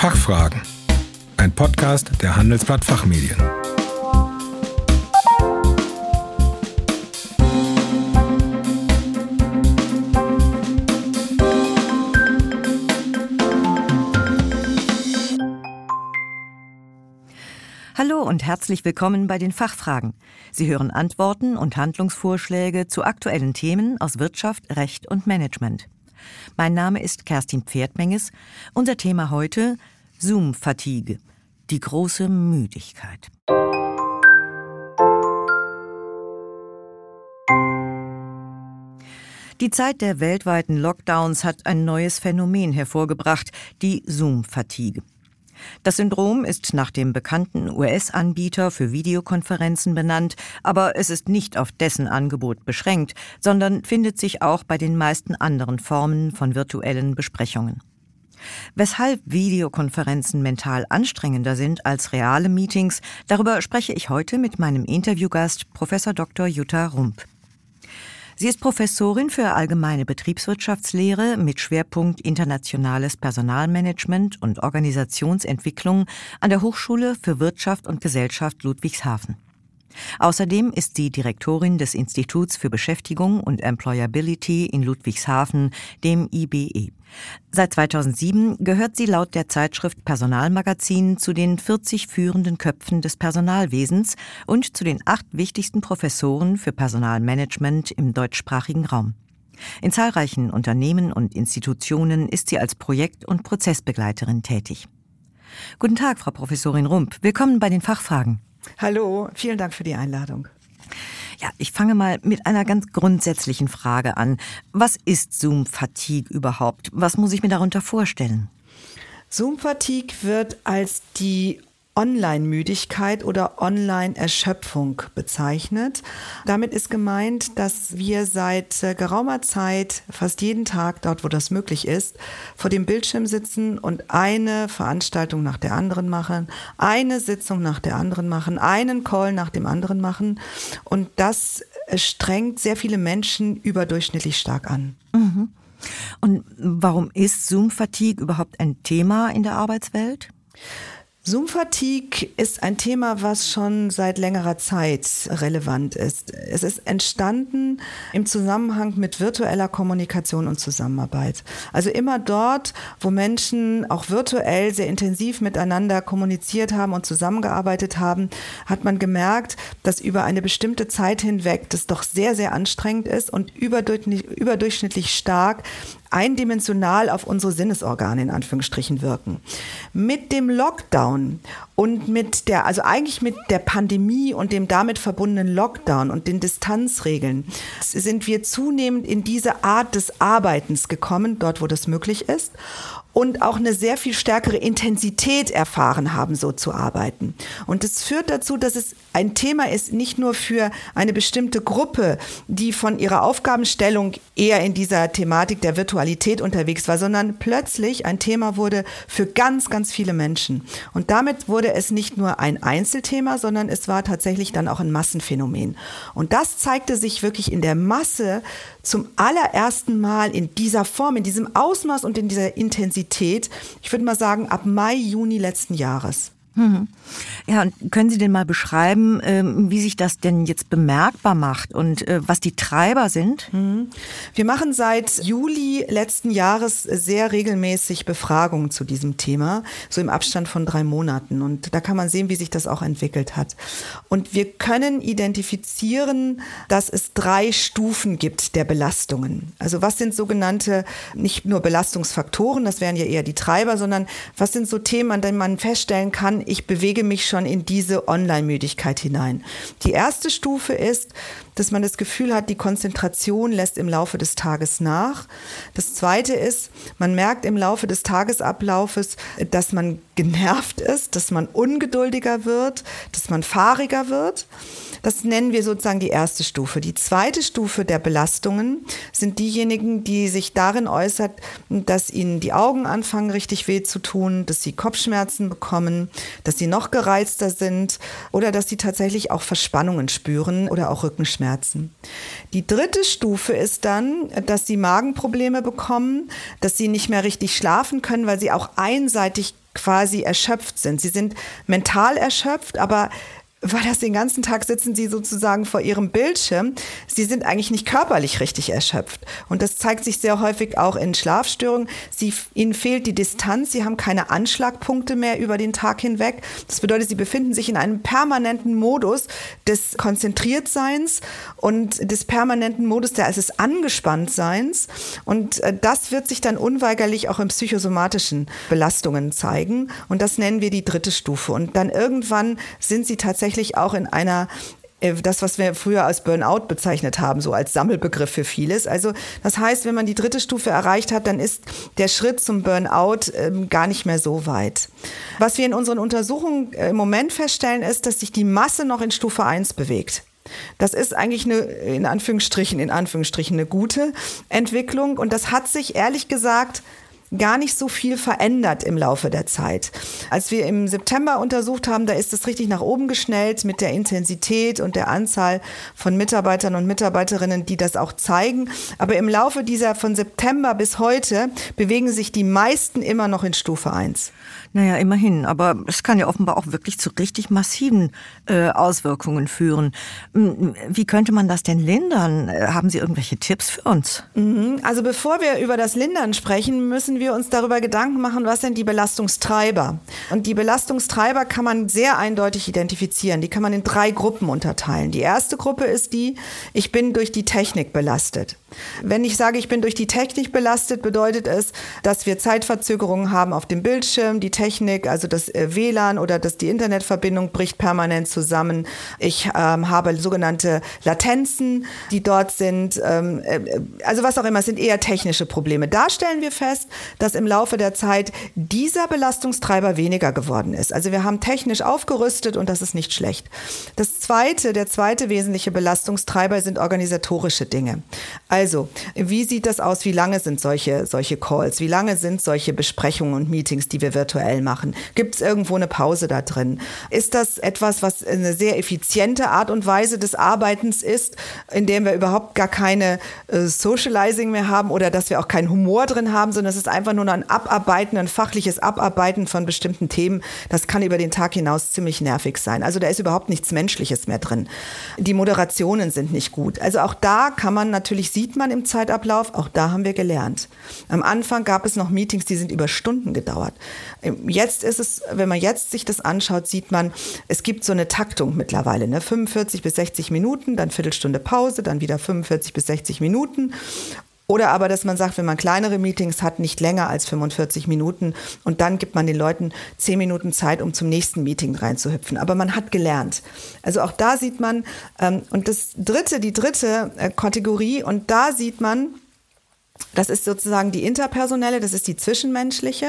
Fachfragen. Ein Podcast der Handelsblatt Fachmedien. Hallo und herzlich willkommen bei den Fachfragen. Sie hören Antworten und Handlungsvorschläge zu aktuellen Themen aus Wirtschaft, Recht und Management. Mein Name ist Kerstin Pferdmenges. Unser Thema heute Zoom-Fatigue, die große Müdigkeit. Die Zeit der weltweiten Lockdowns hat ein neues Phänomen hervorgebracht, die Zoom-Fatigue. Das Syndrom ist nach dem bekannten US-Anbieter für Videokonferenzen benannt, aber es ist nicht auf dessen Angebot beschränkt, sondern findet sich auch bei den meisten anderen Formen von virtuellen Besprechungen. Weshalb Videokonferenzen mental anstrengender sind als reale Meetings, darüber spreche ich heute mit meinem Interviewgast Prof. Dr. Jutta Rump. Sie ist Professorin für allgemeine Betriebswirtschaftslehre mit Schwerpunkt internationales Personalmanagement und Organisationsentwicklung an der Hochschule für Wirtschaft und Gesellschaft Ludwigshafen. Außerdem ist sie Direktorin des Instituts für Beschäftigung und Employability in Ludwigshafen, dem IBE. Seit 2007 gehört sie laut der Zeitschrift Personalmagazin zu den 40 führenden Köpfen des Personalwesens und zu den acht wichtigsten Professoren für Personalmanagement im deutschsprachigen Raum. In zahlreichen Unternehmen und Institutionen ist sie als Projekt- und Prozessbegleiterin tätig. Guten Tag, Frau Professorin Rump. Willkommen bei den Fachfragen. Hallo, vielen Dank für die Einladung. Ja, ich fange mal mit einer ganz grundsätzlichen Frage an. Was ist Zoom-Fatigue überhaupt? Was muss ich mir darunter vorstellen? Zoom-Fatigue wird als die Online-Müdigkeit oder Online-Erschöpfung bezeichnet. Damit ist gemeint, dass wir seit äh, geraumer Zeit fast jeden Tag, dort wo das möglich ist, vor dem Bildschirm sitzen und eine Veranstaltung nach der anderen machen, eine Sitzung nach der anderen machen, einen Call nach dem anderen machen. Und das äh, strengt sehr viele Menschen überdurchschnittlich stark an. Mhm. Und warum ist Zoom-Fatigue überhaupt ein Thema in der Arbeitswelt? Zoom-Fatigue ist ein Thema, was schon seit längerer Zeit relevant ist. Es ist entstanden im Zusammenhang mit virtueller Kommunikation und Zusammenarbeit. Also immer dort, wo Menschen auch virtuell sehr intensiv miteinander kommuniziert haben und zusammengearbeitet haben, hat man gemerkt, dass über eine bestimmte Zeit hinweg das doch sehr, sehr anstrengend ist und überdurchschnittlich stark eindimensional auf unsere Sinnesorgane in Anführungsstrichen wirken. Mit dem Lockdown und mit der, also eigentlich mit der Pandemie und dem damit verbundenen Lockdown und den Distanzregeln sind wir zunehmend in diese Art des Arbeitens gekommen, dort wo das möglich ist und auch eine sehr viel stärkere Intensität erfahren haben, so zu arbeiten. Und es führt dazu, dass es ein Thema ist, nicht nur für eine bestimmte Gruppe, die von ihrer Aufgabenstellung eher in dieser Thematik der Virtualität unterwegs war, sondern plötzlich ein Thema wurde für ganz, ganz viele Menschen. Und damit wurde es nicht nur ein Einzelthema, sondern es war tatsächlich dann auch ein Massenphänomen. Und das zeigte sich wirklich in der Masse zum allerersten Mal in dieser Form, in diesem Ausmaß und in dieser Intensität, ich würde mal sagen, ab Mai, Juni letzten Jahres. Ja, und können Sie denn mal beschreiben, ähm, wie sich das denn jetzt bemerkbar macht und äh, was die Treiber sind? Mhm. Wir machen seit Juli letzten Jahres sehr regelmäßig Befragungen zu diesem Thema, so im Abstand von drei Monaten. Und da kann man sehen, wie sich das auch entwickelt hat. Und wir können identifizieren, dass es drei Stufen gibt der Belastungen. Also was sind sogenannte, nicht nur Belastungsfaktoren, das wären ja eher die Treiber, sondern was sind so Themen, an denen man feststellen kann, ich bewege mich schon in diese Online-Müdigkeit hinein. Die erste Stufe ist, dass man das Gefühl hat, die Konzentration lässt im Laufe des Tages nach. Das zweite ist, man merkt im Laufe des Tagesablaufes, dass man genervt ist, dass man ungeduldiger wird, dass man fahriger wird. Das nennen wir sozusagen die erste Stufe. Die zweite Stufe der Belastungen sind diejenigen, die sich darin äußert, dass ihnen die Augen anfangen richtig weh zu tun, dass sie Kopfschmerzen bekommen, dass sie noch gereizter sind oder dass sie tatsächlich auch Verspannungen spüren oder auch Rückenschmerzen. Die dritte Stufe ist dann, dass sie Magenprobleme bekommen, dass sie nicht mehr richtig schlafen können, weil sie auch einseitig quasi erschöpft sind. Sie sind mental erschöpft, aber weil das den ganzen Tag sitzen sie sozusagen vor ihrem Bildschirm. Sie sind eigentlich nicht körperlich richtig erschöpft. Und das zeigt sich sehr häufig auch in Schlafstörungen. Sie, ihnen fehlt die Distanz. Sie haben keine Anschlagpunkte mehr über den Tag hinweg. Das bedeutet, sie befinden sich in einem permanenten Modus des Konzentriertseins und des permanenten Modus des Angespanntseins. Und äh, das wird sich dann unweigerlich auch in psychosomatischen Belastungen zeigen. Und das nennen wir die dritte Stufe. Und dann irgendwann sind sie tatsächlich tatsächlich auch in einer äh, das, was wir früher als Burnout bezeichnet haben, so als Sammelbegriff für vieles. Also das heißt, wenn man die dritte Stufe erreicht hat, dann ist der Schritt zum Burnout ähm, gar nicht mehr so weit. Was wir in unseren Untersuchungen äh, im Moment feststellen, ist, dass sich die Masse noch in Stufe 1 bewegt. Das ist eigentlich eine, in Anführungsstrichen, in Anführungsstrichen, eine gute Entwicklung. Und das hat sich ehrlich gesagt gar nicht so viel verändert im Laufe der Zeit. Als wir im September untersucht haben, da ist es richtig nach oben geschnellt mit der Intensität und der Anzahl von Mitarbeitern und Mitarbeiterinnen, die das auch zeigen. Aber im Laufe dieser von September bis heute bewegen sich die meisten immer noch in Stufe 1. Naja, immerhin. Aber es kann ja offenbar auch wirklich zu richtig massiven äh, Auswirkungen führen. Wie könnte man das denn lindern? Haben Sie irgendwelche Tipps für uns? Mhm. Also bevor wir über das Lindern sprechen, müssen wir uns darüber Gedanken machen, was sind die Belastungstreiber. Und die Belastungstreiber kann man sehr eindeutig identifizieren. Die kann man in drei Gruppen unterteilen. Die erste Gruppe ist die, ich bin durch die Technik belastet. Wenn ich sage, ich bin durch die Technik belastet, bedeutet es, dass wir Zeitverzögerungen haben auf dem Bildschirm. Die Technik, also das äh, WLAN oder dass die Internetverbindung bricht permanent zusammen. Ich ähm, habe sogenannte Latenzen, die dort sind. Ähm, äh, also was auch immer, es sind eher technische Probleme. Da stellen wir fest, dass im Laufe der Zeit dieser Belastungstreiber weniger geworden ist. Also wir haben technisch aufgerüstet und das ist nicht schlecht. Das zweite, der zweite wesentliche Belastungstreiber sind organisatorische Dinge. Also wie sieht das aus? Wie lange sind solche, solche Calls? Wie lange sind solche Besprechungen und Meetings, die wir virtuell machen? Gibt es irgendwo eine Pause da drin? Ist das etwas, was eine sehr effiziente Art und Weise des Arbeitens ist, in dem wir überhaupt gar keine äh, Socializing mehr haben oder dass wir auch keinen Humor drin haben, sondern es ist einfach nur ein Abarbeiten, ein fachliches Abarbeiten von bestimmten Themen. Das kann über den Tag hinaus ziemlich nervig sein. Also da ist überhaupt nichts Menschliches mehr drin. Die Moderationen sind nicht gut. Also auch da kann man natürlich sieht man im Zeitablauf, auch da haben wir gelernt. Am Anfang gab es noch Meetings, die sind über Stunden gedauert. Jetzt ist es, wenn man jetzt sich das anschaut, sieht man, es gibt so eine Taktung mittlerweile, ne? 45 bis 60 Minuten, dann Viertelstunde Pause, dann wieder 45 bis 60 Minuten. Oder aber, dass man sagt, wenn man kleinere Meetings hat, nicht länger als 45 Minuten und dann gibt man den Leuten 10 Minuten Zeit, um zum nächsten Meeting reinzuhüpfen. Aber man hat gelernt. Also auch da sieht man, ähm, und das dritte, die dritte äh, Kategorie, und da sieht man, das ist sozusagen die interpersonelle, das ist die zwischenmenschliche,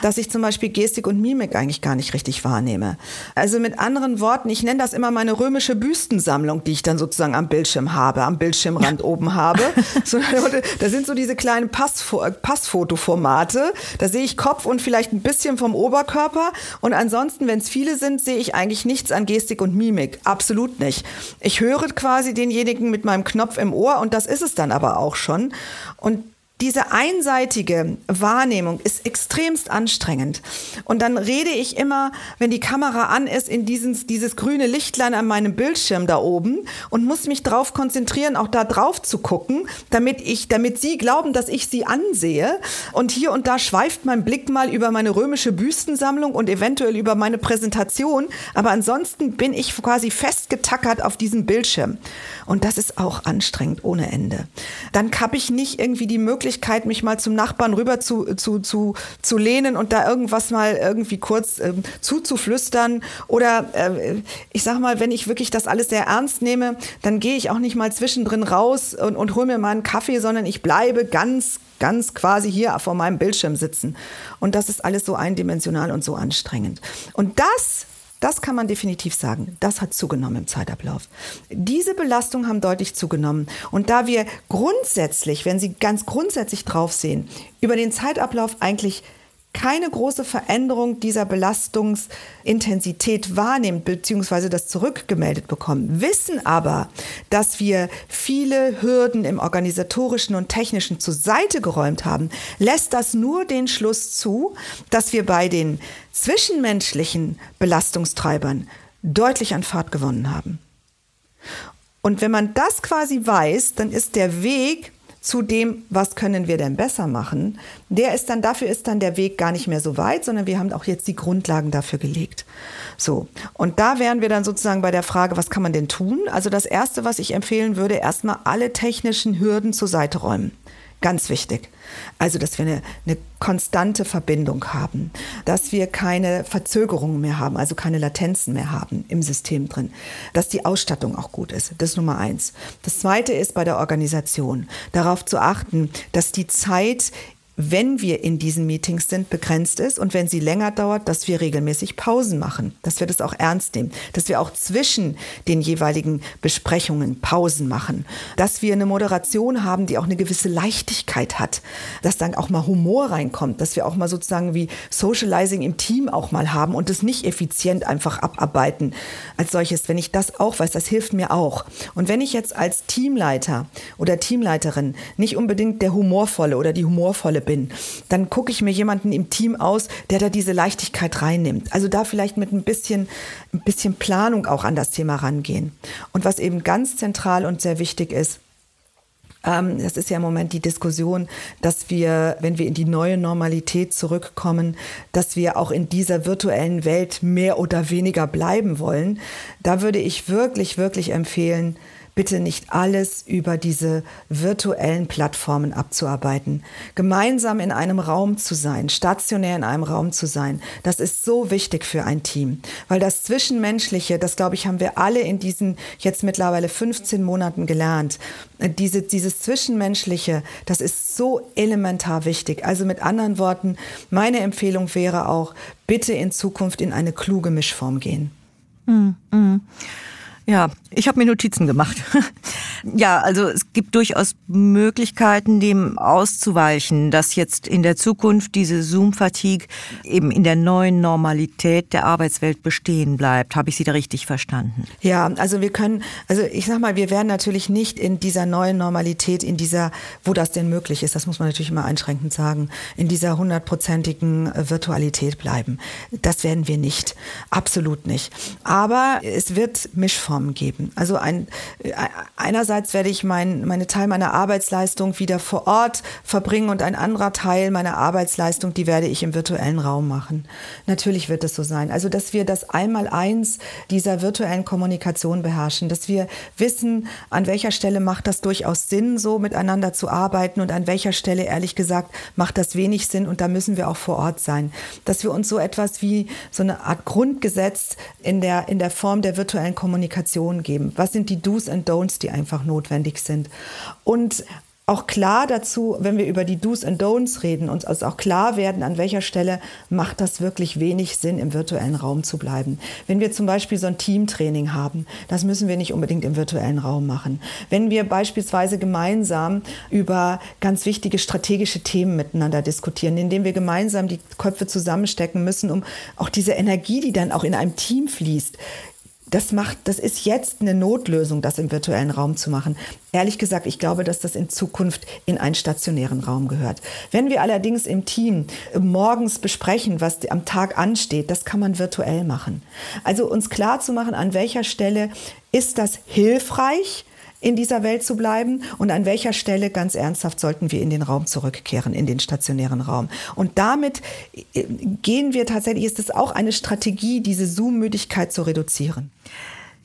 dass ich zum Beispiel Gestik und Mimik eigentlich gar nicht richtig wahrnehme. Also mit anderen Worten, ich nenne das immer meine römische Büstensammlung, die ich dann sozusagen am Bildschirm habe, am Bildschirmrand oben habe. So, da sind so diese kleinen Passfo Passfotoformate. Da sehe ich Kopf und vielleicht ein bisschen vom Oberkörper. Und ansonsten, wenn es viele sind, sehe ich eigentlich nichts an Gestik und Mimik. Absolut nicht. Ich höre quasi denjenigen mit meinem Knopf im Ohr und das ist es dann aber auch schon. Und diese einseitige Wahrnehmung ist extremst anstrengend. Und dann rede ich immer, wenn die Kamera an ist, in dieses, dieses grüne Lichtlein an meinem Bildschirm da oben und muss mich darauf konzentrieren, auch da drauf zu gucken, damit ich, damit Sie glauben, dass ich Sie ansehe. Und hier und da schweift mein Blick mal über meine römische Büstensammlung und eventuell über meine Präsentation. Aber ansonsten bin ich quasi festgetackert auf diesem Bildschirm. Und das ist auch anstrengend ohne Ende. Dann habe ich nicht irgendwie die Möglichkeit, mich mal zum Nachbarn rüber zu, zu, zu, zu lehnen und da irgendwas mal irgendwie kurz ähm, zuzuflüstern. Oder äh, ich sag mal, wenn ich wirklich das alles sehr ernst nehme, dann gehe ich auch nicht mal zwischendrin raus und, und hole mir mal einen Kaffee, sondern ich bleibe ganz, ganz quasi hier vor meinem Bildschirm sitzen. Und das ist alles so eindimensional und so anstrengend. Und das das kann man definitiv sagen. Das hat zugenommen im Zeitablauf. Diese Belastungen haben deutlich zugenommen. Und da wir grundsätzlich, wenn Sie ganz grundsätzlich drauf sehen, über den Zeitablauf eigentlich keine große Veränderung dieser Belastungsintensität wahrnehmen bzw. das zurückgemeldet bekommen, wissen aber, dass wir viele Hürden im organisatorischen und technischen zur Seite geräumt haben, lässt das nur den Schluss zu, dass wir bei den zwischenmenschlichen Belastungstreibern deutlich an Fahrt gewonnen haben. Und wenn man das quasi weiß, dann ist der Weg zu dem, was können wir denn besser machen, der ist dann, dafür ist dann der Weg gar nicht mehr so weit, sondern wir haben auch jetzt die Grundlagen dafür gelegt. So. Und da wären wir dann sozusagen bei der Frage, was kann man denn tun? Also das erste, was ich empfehlen würde, erstmal alle technischen Hürden zur Seite räumen. Ganz wichtig. Also, dass wir eine, eine, konstante Verbindung haben, dass wir keine Verzögerungen mehr haben, also keine Latenzen mehr haben im System drin, dass die Ausstattung auch gut ist. Das ist Nummer eins. Das zweite ist bei der Organisation darauf zu achten, dass die Zeit wenn wir in diesen Meetings sind, begrenzt ist und wenn sie länger dauert, dass wir regelmäßig Pausen machen, dass wir das auch ernst nehmen, dass wir auch zwischen den jeweiligen Besprechungen Pausen machen, dass wir eine Moderation haben, die auch eine gewisse Leichtigkeit hat, dass dann auch mal Humor reinkommt, dass wir auch mal sozusagen wie Socializing im Team auch mal haben und es nicht effizient einfach abarbeiten als solches. Wenn ich das auch weiß, das hilft mir auch. Und wenn ich jetzt als Teamleiter oder Teamleiterin nicht unbedingt der humorvolle oder die humorvolle bin, dann gucke ich mir jemanden im Team aus, der da diese Leichtigkeit reinnimmt. Also da vielleicht mit ein bisschen, ein bisschen Planung auch an das Thema rangehen. Und was eben ganz zentral und sehr wichtig ist, ähm, das ist ja im Moment die Diskussion, dass wir, wenn wir in die neue Normalität zurückkommen, dass wir auch in dieser virtuellen Welt mehr oder weniger bleiben wollen. Da würde ich wirklich, wirklich empfehlen, bitte nicht alles über diese virtuellen Plattformen abzuarbeiten. Gemeinsam in einem Raum zu sein, stationär in einem Raum zu sein, das ist so wichtig für ein Team. Weil das Zwischenmenschliche, das glaube ich, haben wir alle in diesen jetzt mittlerweile 15 Monaten gelernt. Diese, dieses Zwischenmenschliche, das ist so elementar wichtig. Also mit anderen Worten, meine Empfehlung wäre auch, bitte in Zukunft in eine kluge Mischform gehen. Mm, mm. Ja, ich habe mir Notizen gemacht. ja, also es gibt durchaus Möglichkeiten, dem auszuweichen, dass jetzt in der Zukunft diese Zoom-Fatigue eben in der neuen Normalität der Arbeitswelt bestehen bleibt. Habe ich Sie da richtig verstanden? Ja, also wir können, also ich sag mal, wir werden natürlich nicht in dieser neuen Normalität, in dieser, wo das denn möglich ist, das muss man natürlich immer einschränkend sagen, in dieser hundertprozentigen äh, Virtualität bleiben. Das werden wir nicht. Absolut nicht. Aber es wird Mischformen Plattformen geben. Also ein, äh, einerseits werde ich mein, meine Teil meiner Arbeitsleistung wieder vor Ort verbringen und ein anderer Teil meiner Arbeitsleistung, die werde ich im virtuellen Raum machen. Natürlich wird es so sein. Also, dass wir das Einmaleins dieser virtuellen Kommunikation beherrschen, dass wir wissen, an welcher Stelle macht das durchaus Sinn, so miteinander zu arbeiten und an welcher Stelle, ehrlich gesagt, macht das wenig Sinn und da müssen wir auch vor Ort sein. Dass wir uns so etwas wie so eine Art Grundgesetz in der, in der Form der virtuellen Kommunikation Kommunikation geben? Was sind die Do's and Don'ts, die einfach notwendig sind? Und auch klar dazu, wenn wir über die Do's and Don'ts reden, uns also auch klar werden, an welcher Stelle macht das wirklich wenig Sinn, im virtuellen Raum zu bleiben. Wenn wir zum Beispiel so ein Teamtraining haben, das müssen wir nicht unbedingt im virtuellen Raum machen. Wenn wir beispielsweise gemeinsam über ganz wichtige strategische Themen miteinander diskutieren, indem wir gemeinsam die Köpfe zusammenstecken müssen, um auch diese Energie, die dann auch in einem Team fließt, das macht, das ist jetzt eine Notlösung, das im virtuellen Raum zu machen. Ehrlich gesagt, ich glaube, dass das in Zukunft in einen stationären Raum gehört. Wenn wir allerdings im Team morgens besprechen, was am Tag ansteht, das kann man virtuell machen. Also uns klar zu machen, an welcher Stelle ist das hilfreich, in dieser Welt zu bleiben und an welcher Stelle ganz ernsthaft sollten wir in den Raum zurückkehren, in den stationären Raum. Und damit äh, gehen wir tatsächlich, ist es auch eine Strategie, diese Zoom-Müdigkeit zu reduzieren.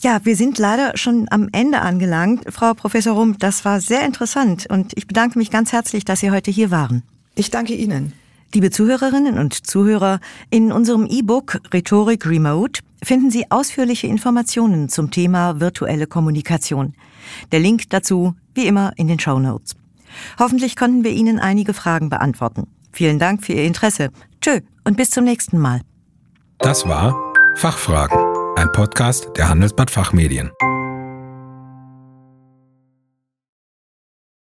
Ja, wir sind leider schon am Ende angelangt. Frau Professor Rump, das war sehr interessant und ich bedanke mich ganz herzlich, dass Sie heute hier waren. Ich danke Ihnen. Liebe Zuhörerinnen und Zuhörer, in unserem E-Book Rhetorik Remote finden Sie ausführliche Informationen zum Thema virtuelle Kommunikation. Der Link dazu, wie immer, in den Show Notes. Hoffentlich konnten wir Ihnen einige Fragen beantworten. Vielen Dank für Ihr Interesse. Tschö und bis zum nächsten Mal. Das war Fachfragen, ein Podcast der Handelsblatt Fachmedien.